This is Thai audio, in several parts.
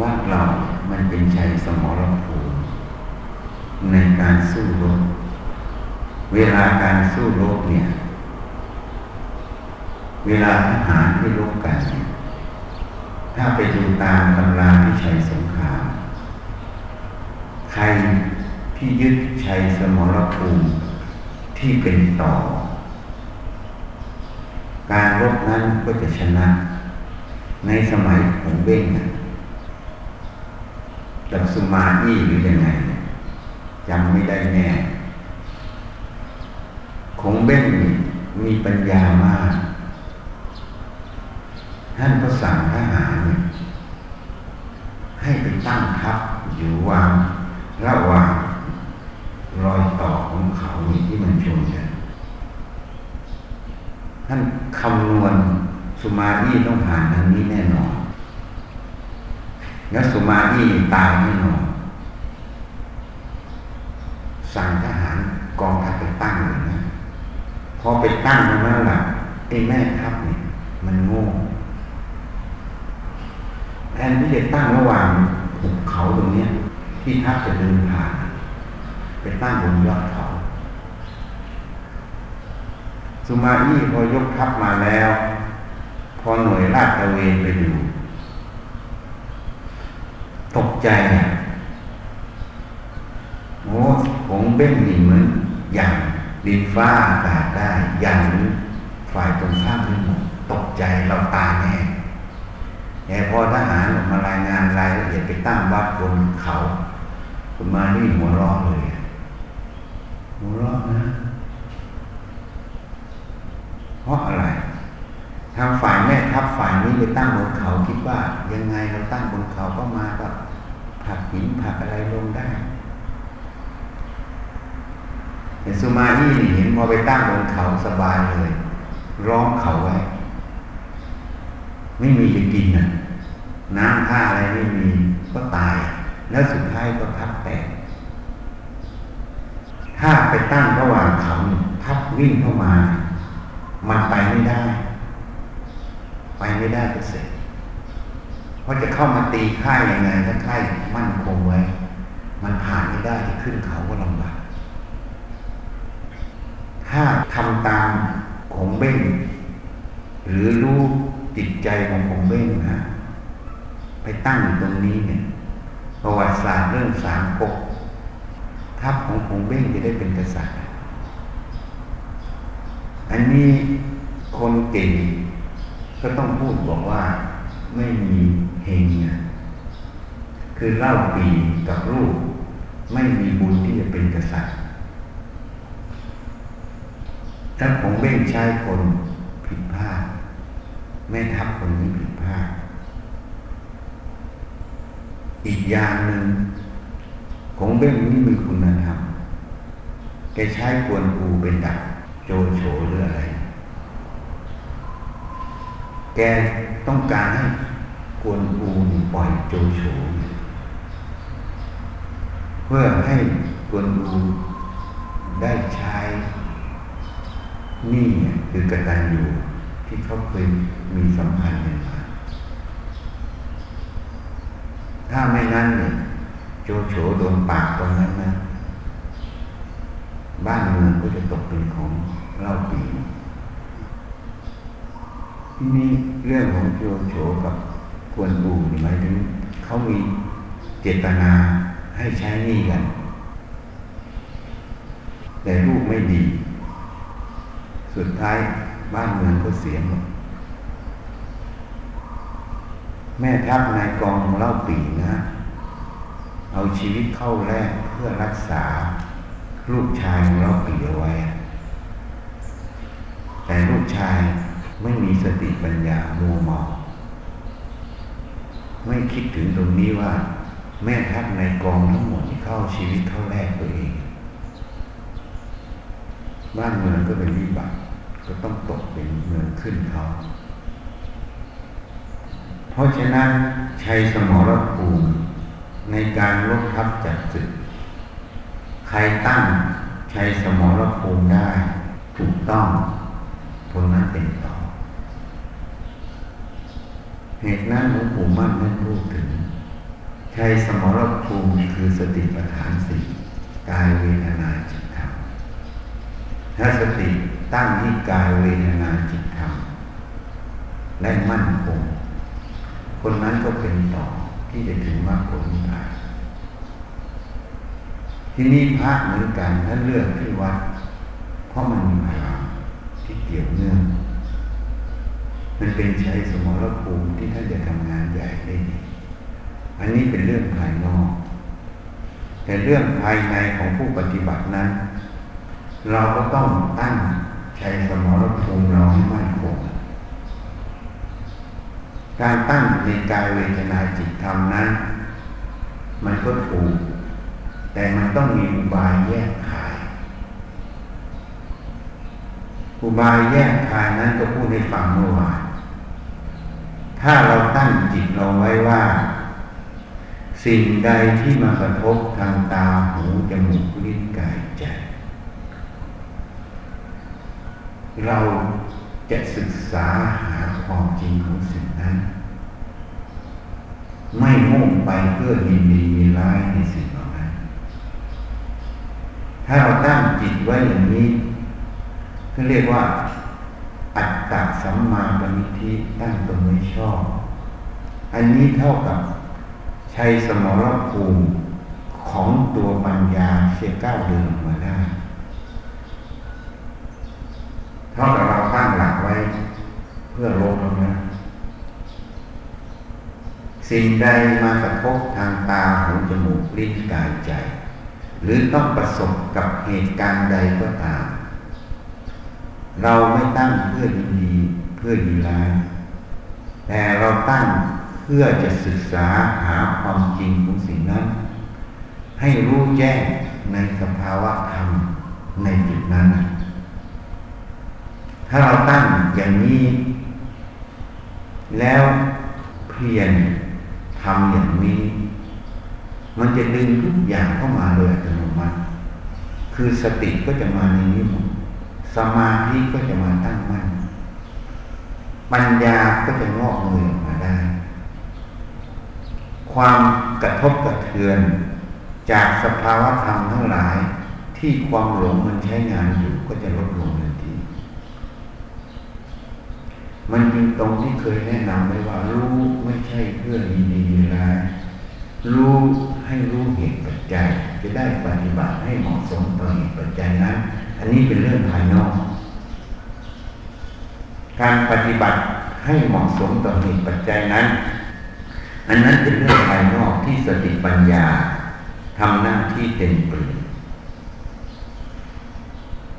ว่าเรามันเป็นชัยสมรภูมิในการสู้รบ เวลาการสู้รบเนี่ย เวลาทหารที่รบกันเนี่ยถ้าไปดูตามตำราที่ชัยสงคราม ใครที่ยึดชัยสมรภูมิที่เป็นต่อ การรบนั้นก็จะชนะ ในสมัยของเบ้ง กับสุมาอี้หรือยังไงจำไม่ได้แน่ของเบ้งมีปัญญามาก ท่านก็สั่งทหารให้ไปตั้งทัพอยู่วางระหว่างรอยต่อของเขาที่มันชนกันท่านคำนวณสุมาอี้ต้องผ่านทางนี้แน่นอน แล้วสุมาอี้ตายแน่นอนสั่งทหารกองทัพไปตั้งเลยนะพอไปตั้งมาเมื่อไหร่ไอ้แม่ทัพเนี่ย มันโง่แทนที่จะตั้งระหว่างหุบเขาตรงเนี้ย ที่ทัพจะเดินผ่านไปตั้งบนยอดเขาสุมาอี้พอยกทัพมาแล้ว พอหน่วยลาดตระเวนไปดูตก ใจโอ้ผมเบ้งนี่เหมือนอย่างดินฟ้าอากาศได้ อย่างฝ่ายตรงข้ามนี่หมดตกใจเราตายแน่แต่พอทหารออกมารายงานรายละเอียดไปตั้งวัดบนเขาคุณมานี่หัวร้อนเลยหัวร้อนนะ เพราะอะไรทางฝ่ายแม่ทัพฝ่ายนี้ไปตั้งบนเขาคิดว่ายังไงเราตั้งบนเขาก็มาก็ผัก หินผักอะไรลงได้แต่สุมาอี้เห็นพอไปตั้งบนเขาสบายเลย ร้องเขาไว้ ไม่มีจะกินนะน้ำท่าอะไรไม่มีก็ตาย แล้วสุดท้ายก็ทับแตกถ้าไปตั้งระหว่างเขาทับวิ่งเข้ามา มันไปไม่ได้ ไปไม่ได้ก็เสร็จ เพราะจะเข้ามาตีค่ายยังไงถ้าค่ายมั่นคงไว้ มันผ่านไม่ได้จะขึ้นเขาก็ลำบากถ้าทำตามของเบ้งหรือรู้จิตใจของของเบ้งนะไปตั้งอยู่ตรงนี้เนี่ย ประวัติศาสตร์เรื่องสามก๊กทัพของของเบ้งจะได้เป็นกษัตริย์ อันนี้คนเก่งก็ต้องพูดบอกว่า ไม่มีเฮงเนียคือเล่าปีกับรูป ไม่มีบุญที่จะเป็นกษัตริย์ ถ้าผมเบ้งใช้คนผิดพลาดแม่ทัพคนนี้ผิดพลาด อีกอย่างหนึ่งของเบ้งนี่มีคุณธรรมแกใช้กวนอูเป็นดักโจโฉหรืออะไร แกต้องการให้กวนอูปล่อยโจโฉเพื่อให้กวนอูได้ใช้นี่คือกตัญญูที่เขาเคยมีสัมพันธ์กันมาถ้าไม่นั้นเนี่ยโจโฉโดนปากตรงนั้นนะ บ้านเมืองก็จะตกเป็นของเล่าปี ที่นี้เรื่องของโจโฉกับกวนบูหมายถึงเขามีเจตนาให้ใช้นี้กัน แต่ลูกไม่ดี สุดท้ายบ้านเมืองก็เสียหมดแม่ทัพนายกองเล่าปีนะ เอาชีวิตเข้าแลกเพื่อรักษาลูกชายของเราปีเอาไว้ แต่ลูกชาย ไม่มีสติปัญญามัวเมา ไม่คิดถึงตรงนี้ว่า แม่ทัพในกองทั้งหมดที่เข้าชีวิตเข้าแลกตัวเอง บ้านเมืองก็เป็นวิบัติก็ต้องตกเป็นเมืองขึ้นเขา เพราะฉะนั้นชัยสมรภูมิในการลบทัพจัดศึก ใครตั้งชัยสมรภูมิได้ ถูกต้องคนนั้นเป็นต่อ เหตุนั้นหลวงปู่มั่นท่านพูดถึงใช้สมรภูมิคือสติปัฏฐานสี่กายเวทนาจิตธรรมถ้าสติตั้งที่กายเวทนาจิตธรรมและมั่นคงคนนั้นก็เป็นต่อที่จะถึงมรรคผลนิพพานที่นี่พระเหมือนกันท่านเลือกที่วัด เพราะมันมีพลังที่เกี่ยวเนื่อง มันเป็นใช้สมรภูมิที่ท่านจะทำงานใหญ่ได้ดีอันนี้เป็นเรื่องภายนอก แต่เรื่องภายในของผู้ปฏิบัตินั้น เราก็ต้องตั้งใช้สมรภูมิเราให้มั่นคงการตั้งในกายเวทนาจิตธรรมนั้น มันก็ถูก แต่มันต้องมีอุบายแยกขาย อุบายแยกขายนั้นก็พูดให้ฟังเมื่อวาน ถ้าเราตั้งจิตเราไว้ว่า สิ่งใดที่มากระทบทางตาหูจมูกลิ้นกายใจ เราจะศึกษาหาความจริงของสิ่งนั้น ไม่มุ่งไปเพื่อยินดีมีร้ายในสิ่งเหล่านั้น ถ้าเราตั้งจิตไว้อย่างนี้ก็เรียกว่า ตตะสัมมาปณิธิตั้งตนไว้ชอบ อันนี้เท่ากับใช้สมรภูมิของตัวปัญญาเสียก้าวเดินมาได้เท่ากับเราตั้งหลักไว้ เพื่อลงตรงนั้นสิ่งใดมากระทบทางตาหูจมูกลิ้นกายใจ หรือต้องประสบกับเหตุการณ์ใดก็ตาม เราไม่ตั้งเพื่อดีเพื่อดีร้ายแต่เราตั้งเพื่อจะศึกษาหาความจริงของสิ่งนั้น ให้รู้แจ้งในสภาวะธรรมในจุดนั้น ถ้าเราตั้งอย่างนี้ แล้วเพียรทำอย่างนี้ มันจะดึงทุกอย่างเข้ามาโดยอัตโนมัติ คือสติก็จะมาในนี้หมด สมาธิก็จะมาตั้งมั่น ปัญญาก็จะงอกเงยออกมาได้ ความกระทบกระเทือน จากสภาวะธรรมทั้งหลาย ที่ความหลงมันใช้งานอยู่ก็จะลดลงทันที มันเป็นตรงที่เคยแนะนำไว้ว่า รู้ไม่ใช่เพื่อดีดีร้ายรู้ให้รู้เหตุปัจจัย จะได้ปฏิบัติให้เหมาะสมต่อเหตุปัจจัยนั้น อันนี้เป็นเรื่องภายนอก การปฏิบัติให้เหมาะสมต่อเหตุปัจจัยนั้น อันนั้นเป็นเรื่องภายนอกที่สติปัญญาทำหน้าที่เต็มเปลี่ยน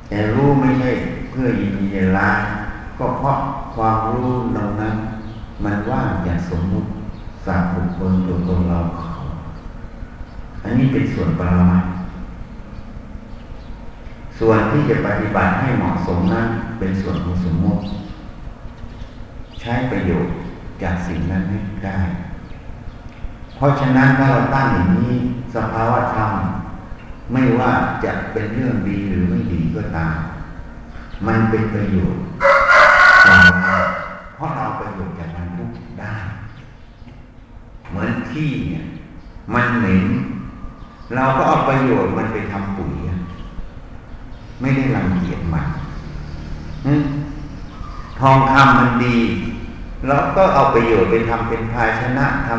แต่รู้ไม่ใช่เพื่อยินดีร้ายก็เพราะความรู้เหล่านั้น มันว่างจากสมมุติสาบุคคลตัวตนเราเขา อันนี้เป็นส่วนปรมัต ส่วนที่จะปฏิบัติให้เหมาะสมนั้นเป็นส่วนของสมมุติ ใช้ประโยชน์จากสิ่งนั้นให้ได้ เพราะฉะนั้นถ้าเราตั้งอย่างนี้สภาวะธรรม ไม่ว่าจะเป็นเรื่องดีหรือไม่ดีก็ตาม มันเป็นประโยชน์เพราะเราประโยชน์จากมันทุกได้ เหมือนที่เนี่ยมันเหม็นเราก็เอาประโยชน์มันไปทำปุ๋ย ไม่ได้รังเกียจมันทองคำมันดีเราก็เอาประโยชน์ไปทำเป็นภาชนะท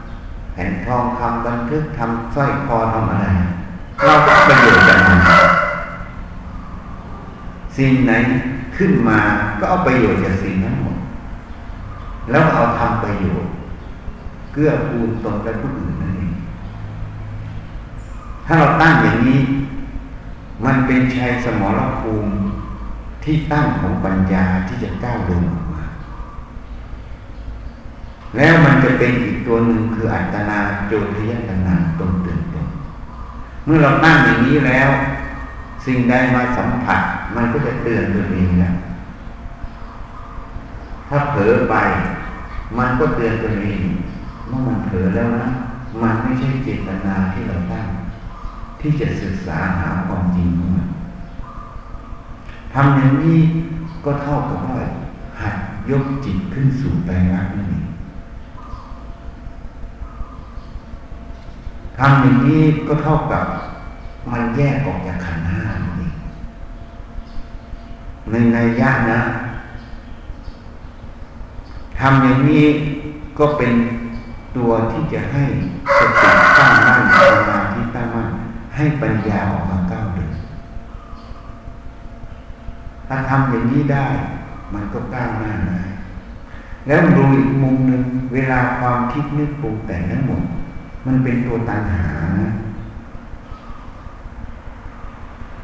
ำแผ่นทองคำบันทึกทำสร้อยคอทำอะไรเราก็ประโยชน์จากมันสิ่งไหนขึ้นมาก็เอาประโยชน์จากสิ่งนั้นหมด แล้วเอาทำประโยชน์เกื้อกูลตนและผู้อื่นนั่นเองถ้าเราตั้งอย่างนี้ มันเป็นชัยสมรภูมิที่ตั้งของปัญญาที่จะก้าวเดินออกมา แล้วมันจะเป็นอีกตัวหนึ่งคืออัตนาโจทยตนาตนตื่นตนเมื่อเราตั้งอย่างนี้แล้ว สิ่งใดมาสัมผัส มันก็จะเตือนตัวเองนะถ้าเผลอไป มันก็เตือนตัวเองเมื่อมันเผลอแล้วนะ มันไม่ใช่เจตนาที่เราตั้ง ที่จะศึกษาหาความจริงของมันทำอย่างนี้ก็เท่ากับว่าหัดยกจิตขึ้นสู่ไตรลักษณ์นั่นเองทำอย่างนี้ก็เท่ากับมันแยกออกจากขันห้านี่ในในยะนะทำอย่างนี้ก็เป็นตัวที่จะให้สติตั้งมั่นสมาธิตั้งมั่น ให้ปัญญาออกมาก้าวเดินถ้าทำอย่างนี้ได้ มันก็ก้าวหน้าได้แล้วดูอีกมุมหนึ่งเวลาความคิดนึกปรุงแต่งทั้งหมด มันเป็นตัวตัณหานะ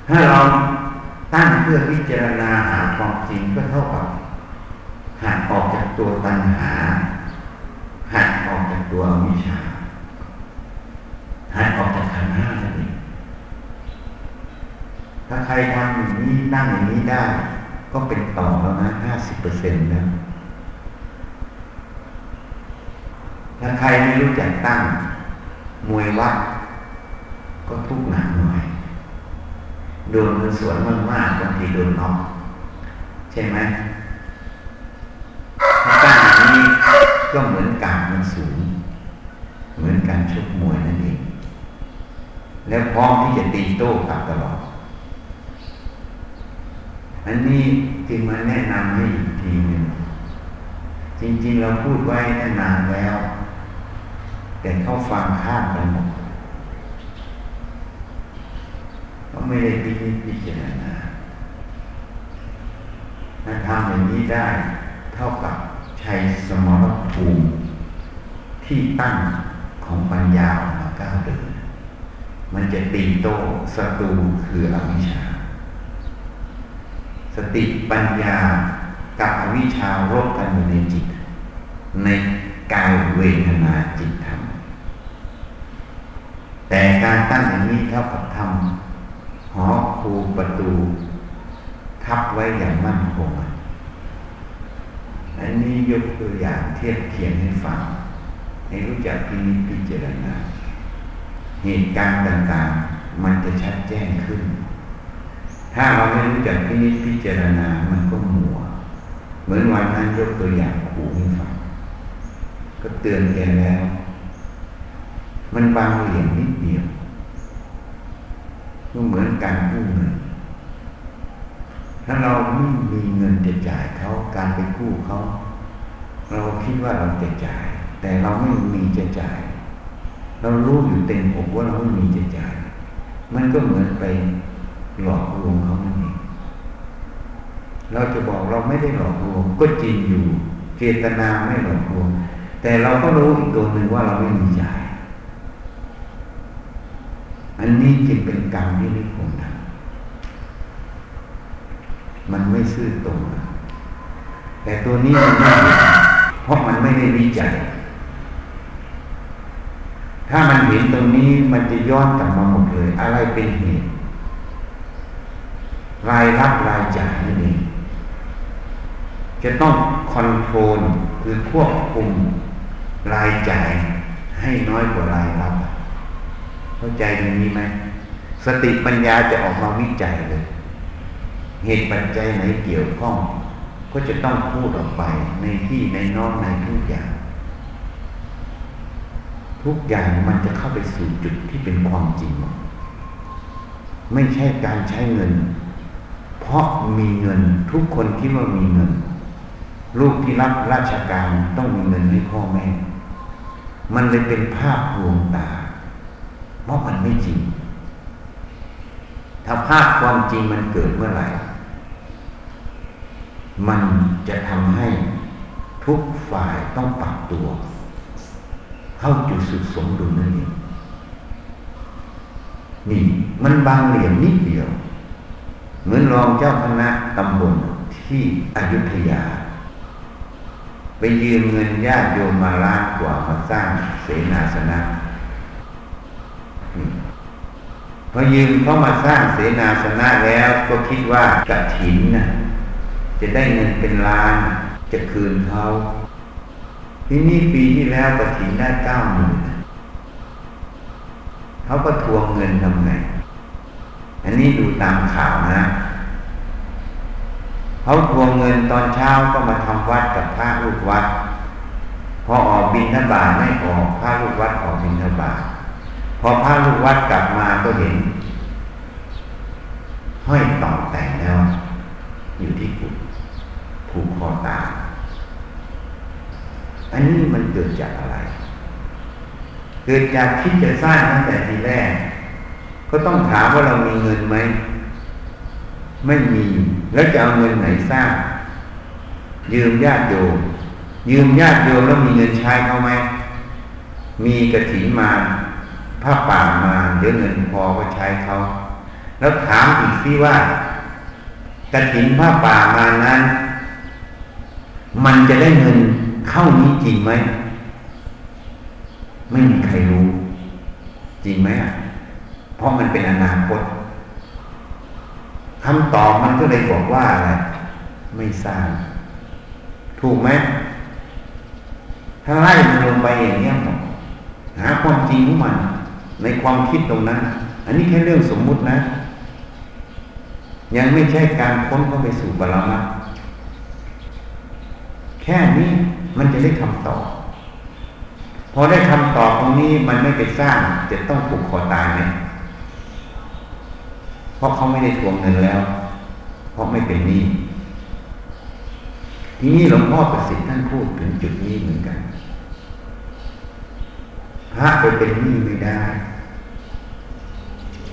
ถ้าเราตั้งเพื่อพิจารณาหาความจริงก็เท่ากับหักออกจากตัวตัณหาหักออกจากตัววิชาหักออกจากขันห้านั่นเอง ถ้าใครทำอย่างนี้ตั้งอย่างนี้ได้ ก็เป็นต่อแล้วนะห้าสิบเปอร์เซ็นต์นะถ้าใครไม่รู้จักตั้ง มวยวัดก็ทุกหนักหน่อยโดนมันสวนมากๆบางทีโดนน็อกใช่ไหมถ้าตั้งอย่างนี้ก็เหมือนการมันสูง เหมือนการชกมวยนั่นเอง แล้วพร้อมที่จะตีโต้กลับตลอด อันนี้จึงมาแนะนำให้อีกทีหนึ่งจริงๆเราพูดไว้นานแล้ว แต่เขาฟังข้ามไปหมดก็ไม่ได้พิจิตพิจารณาถ้าทำอย่างนี้ได้ เท่ากับใช้สมรภูมิ ที่ตั้งของปัญญาอมาก้าวเดิน มันจะตีโต้ศัตรูคืออวิชชา สติปัญญากับอวิชชารบกันอยู่ในจิต ในกายเวทนาจิตธรรม แต่การตั้งอย่างนี้เท่ากับทำหอคูประตู ทับไว้อย่างมั่นคงอันนี้ยกตัวอย่างเทียบเคียงให้ฟังให้รู้จักพินิจพิจารณาเหตุการณ์ต่างๆ มันจะชัดแจ้งขึ้น ถ้าเราไม่รู้จักพินิจพิจารณา มันก็มัว เหมือนวันนั้นยกตัวอย่างขู่ให้ฟัง ก็เตือนแกแล้ว มันบางเหลี่ยมนิดเดียวก็เหมือนการกู้เงิน ถ้าเราไม่มีเงินจะจ่ายเขา การไปกู้เขา เราคิดว่าเราจะจ่าย แต่เราไม่มีจะจ่าย เรารู้อยู่เต็มอกว่าเราไม่มีจะจ่าย มันก็เหมือนไป หลอกลวงเขานั่นเองเราจะบอกเราไม่ได้หลอกลวงก็จริงอยู่ เจตนาไม่หลอกลวง แต่เราก็รู้อีกตัวหนึ่งว่าเราไม่มีใจอันนี้จึงเป็นกรรมที่ไม่ควรทำมันไม่ซื่อตรงแต่ตัวนี้มันไม่เพราะมันไม่ได้วิจัย ถ้ามันเห็นตรงนี้มันจะย้อนกลับมาหมดเลย อะไรเป็นเหตุ รายรับรายจ่ายนั่นเองจะต้องคอนโทรลคือควบคุมรายจ่ายให้น้อยกว่ารายรับ เข้าใจตรงนี้ไหมสติปัญญาจะออกมาวิจัยเลย เหตุปัจจัยไหนเกี่ยวข้อง ก็จะต้องพูดออกไปในที่ในนอกในทุกอย่าง ทุกอย่างมันจะเข้าไปสู่จุดที่เป็นความจริง ไม่ใช่การใช้เงิน ราะมีเงินทุกคนคิดว่ามีเงิน ลูกที่รับราชการต้องมีเงินให้พ่อแม่ มันเลยเป็นภาพลวงตาเพราะมันไม่จริง ถ้าภาพความจริงมันเกิดเมื่อไหร่ มันจะทำให้ทุกฝ่ายต้องปรับตัว เข้าจุดสุดสมดุลนั่นเองนี่ มันบางเหลี่ยมนิดเดียว เหมือนรองเจ้าคณะตำบลที่อยุธยา ไปยืมเงินญาติโยมมาล้านกว่ามาสร้างเสนาสนะพอยืมเขามาสร้างเสนาสนะแล้วก็คิดว่ากระถินนะจะได้เงินเป็นล้าน จะคืนเขาที่นี้ปีที่แล้วกระถินได้เก้าหมื่นเขาก็ทวงเงินทำไง อันนี้ดูตามข่าวนะเขาทวงเงินตอนเช้าก็มาทำวัดกับพระลูกวัด พอออกบินทบาทไม่ออกพระลูกวัดออกบินทบาทพอพระลูกวัดกลับมาก็เห็นห้อยต่อแต่งแล้ว อยู่ที่กุฏผูกคอตา อันนี้มันเกิดจากอะไร เกิดจากคิดจะสร้างตั้งแต่ทีแรก ก็ต้องถามว่าเรามีเงินไหม ไม่มี แล้วจะเอาเงินไหนสร้าง ยืมญาติโยม ยืมญาติโยมแล้วมีเงินใช้เขาไหม มีกระถินมา ผ้าป่ามา เดี๋ยวเงินพอก็ใช้เขา แล้วถามอีกสิว่ากระถินผ้าป่ามานั้น มันจะได้เงินเข้านี้จริงไหม ไม่มีใครรู้ จริงไหมอะ เพราะมันเป็นอนาคตคำตอบมันก็เลยบอกว่าอะไรไม่ทราบถูกไหมถ้าไล่มันลงไปอย่างนี้หมดหาความจริงของมัน ในความคิดตรงนั้น อันนี้แค่เรื่องสมมุตินะ ยังไม่ใช่การค้นเข้าไปสู่ปรมัตแค่นี้มันจะได้คำตอบพอได้คำตอบตรงนี้มันไม่ไปสร้าง จะต้องผูกคอตายไหมเพ ราะเขาไม่ได้ทวงเงินแล้ว เพราะไม่เป็นหนี้ทีนี้หลวงพ่อประสิทธิ์ท่านพูดถึงจุดนี้เหมือนกันพระไปเป็นหนี้ไม่ได้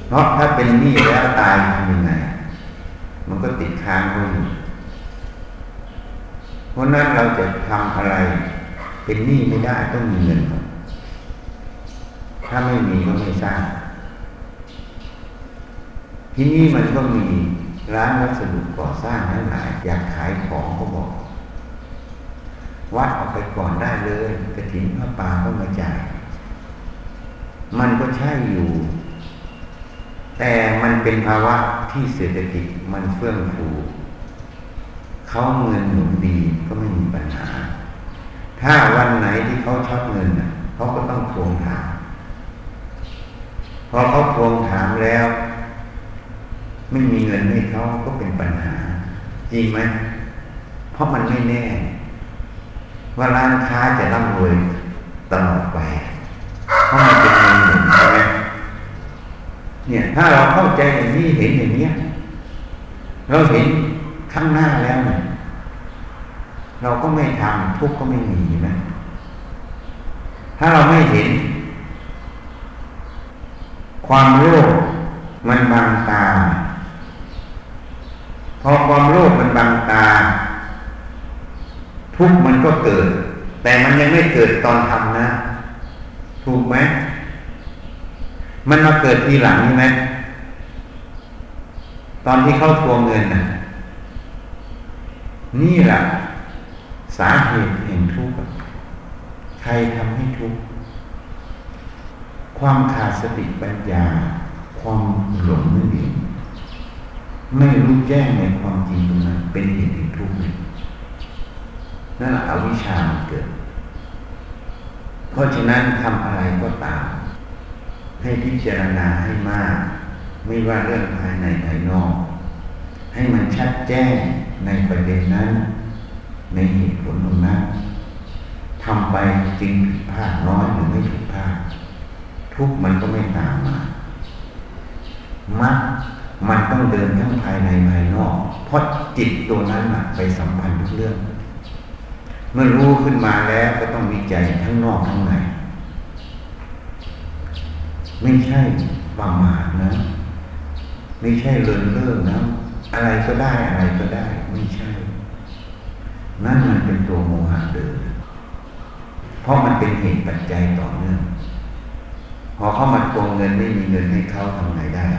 เพราะถ้าเป็นหนี้แล้วตายทำยังไง มันก็ติดค้างเขาอยู่เพราะนั้นเราจะทำอะไร เป็นหนี้ไม่ได้ต้องมีเงิน ถ้าไม่มีก็ไม่สร้าง ที่นี่มันก็มีร้านวัสดุก่อสร้างทั้งหลายอยากขายของก็บอก วัดออกไปก่อนได้เลยกระถิ่นพระป่าก็มาจ่าย มันก็ใช่อยู่ แต่มันเป็นภาวะที่เศรษฐกิจมันเฟื่องฟูเขาเงินหนุนดีก็ไม่มีปัญหา ถ้าวันไหนที่เขาช็อตเงินเขาก็ต้องทวงถาม พอเขาทวงถามแล้ว ไม่มีเงินให้เขาก็เป็นปัญหา จริงไหมเพราะมันไม่แน่ ว่าร้านค้าจะร่ำรวยตลอดไปเพราะมันเป็นเงินหนุนใช่ไหมเนี่ย ถ้าเราเข้าใจอย่างนี้เห็นอย่างนี้เราเห็นข้างหน้าแล้วเนี่ยเราก็ไม่ทำทุกข์ก็ไม่มีนะถ้าเราไม่เห็น ความโลภมันบังตา พอความโลภมันบังตา ทุกมันก็เกิด แต่มันยังไม่เกิดตอนทำนะ ถูกไหมมันมาเกิดทีหลังใช่ไหมตอนที่เข้าทวงเงินนะนี่แหละสาเหตุแห่งทุกข์ใครทำให้ทุกข์ความขาดสติปัญญา ความหลงนั่นเอง ไม่รู้แจ้งในความจริงตรงนั้น เป็นเหตุแห่งทุกข์นั่นแหละอวิชชามันเกิด เพราะฉะนั้นทำอะไรก็ตาม ให้พิจารณาให้มาก ไม่ว่าเรื่องภายในภายนอก ให้มันชัดแจ้งในประเด็นนั้น ในเหตุผลตรงนั้นทำไปจริงผิดพลาดน้อยหรือไม่ผิดพลาดทุกมันก็ไม่ตามมามัด มันต้องเดินทั้งภายในภายนอก เพราะจิตตัวนั้นไปสัมพันธ์ทุกเรื่อง เมื่อรู้ขึ้นมาแล้วก็ต้องมีใจทั้งนอกทั้งในไม่ใช่ประมาทนะ ไม่ใช่เลินเล่อนะ อะไรก็ได้อะไรก็ได้ ไม่ใช่ นั่นมันเป็นตัวโมหะเดิมเพราะมันเป็นเหตุปัจจัยต่อเนื่องพอเข้ามาทวงเงินไม่มีเงินให้เขาทำไงได้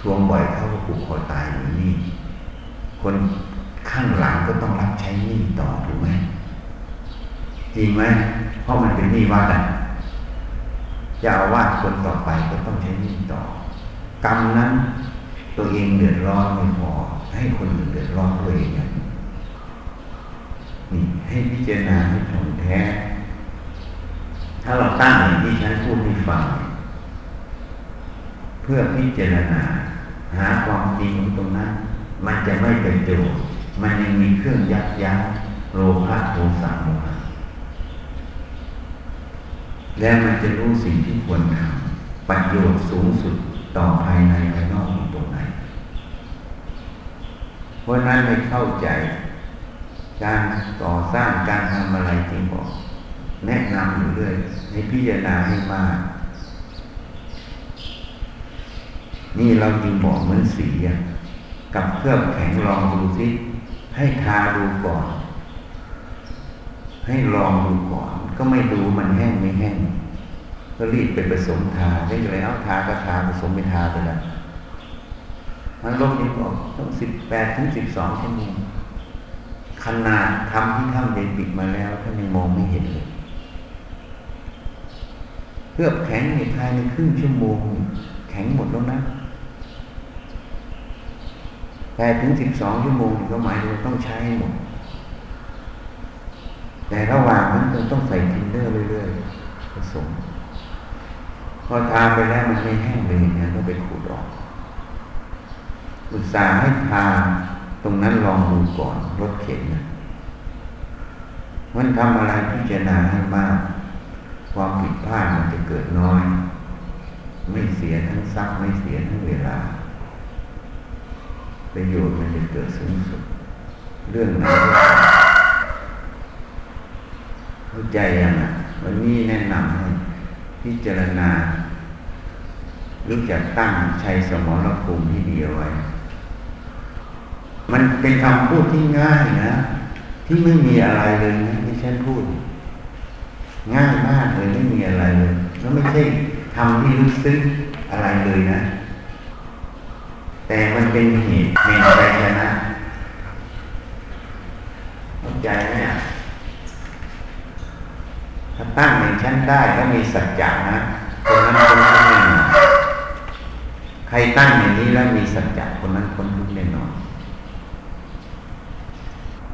ทวงบ่อยเขาก็ผูกคอตายเหมือนนี่ คนข้างหลังก็ต้องรับใช้หนี้ต่อถูกไหมจริงไหมเพราะมันเป็นหนี้วัดอะจะเอาวาดคนต่อไปก็ต้องใช้หนี้ต่อ กรรมนั้น ตัวเองเดือดร้อนไม่พอให้คนอื่นเดือดร้อนด้วยอย่างนี่ให้พิจารณาให้ถ่องแท้ ถ้าเราตั้งอย่างที่ฉันพูดให้ฟัง เพื่อพิจารณา หาความจริงของตรงนั้น มันจะไม่เป็นโจทย์มันยังมีเครื่องยับยั้งโลภะโทสะโมหะแล้วมันจะรู้สิ่งที่ควรทำประโยชน์สูงสุดต่อภายในภายนอกอยู่ตรงไหน เพราะนั้นไม่เข้าใจ การก่อสร้างการทำอะไรจริงบอก แนะนำอยู่เรื่อยให้พิจารณาให้มาก นี่เราจึงบอกเหมือนสีกับเครื่องแข็งลองดูสิให้ทาดูก่อน ให้ลองดูก่อน ก็ไม่ดูมันแห้งไม่แห้งก็รีบไปผสมทาได้เลยเอาทาก็ทาผสมไปทาไปแล้วมันลบนี้บอกต้องสิบแปดถึงสิบสองชั่วโมงขนาดทำที่ถ้ำเดนปิดมาแล้วท่านยังมองไม่เห็นเลยเพื่อแข็งในภายในครึ่งชั่วโมง แข็งหมดแล้วนะ แปดถึงสิบสองชั่วโมงก็หมายถึงต้องใช้หมด แต่ระหว่างนั้นเราต้องใส่ทินเนอร์เรื่อยๆผสม พอทาไปแล้วมันไม่แห้งเลยอย่างนี้ต้องไปขูดออก อุตส่าห์ให้ทาตรงนั้นลองดูก่อนรถเข็นนะมันทำอะไรพิจารณาให้มาก ความผิดพลาดมันจะเกิดน้อย ไม่เสียทั้งทรัพย์ไม่เสียทั้งเวลา ประโยชน์มันจะเกิดสูงสุด เรื่องไหนเข้าใจยังอะวันนี้แนะนำให้พิจารณา รู้จักตั้งชัยสมรภูมิที่ดีเอาไว้ มันเป็นคำพูดที่ง่ายนะ ที่ไม่มีอะไรเลยนะที่ฉันพูด ง่ายมากเลยไม่มีอะไรเลย แล้วไม่ใช่ทำที่รู้ซึ้งอะไรเลยนะ แต่มันเป็นเหตุแห่งใจนะเข้าใจไหมอะถ้าตั้งในชั้นได้แล้วมีสัจจะนะคนนั้นคนนั้นแน่นอนใครตั้งในนี้แล้วมีสัจจะคนนั้นคนทุกแน่นอน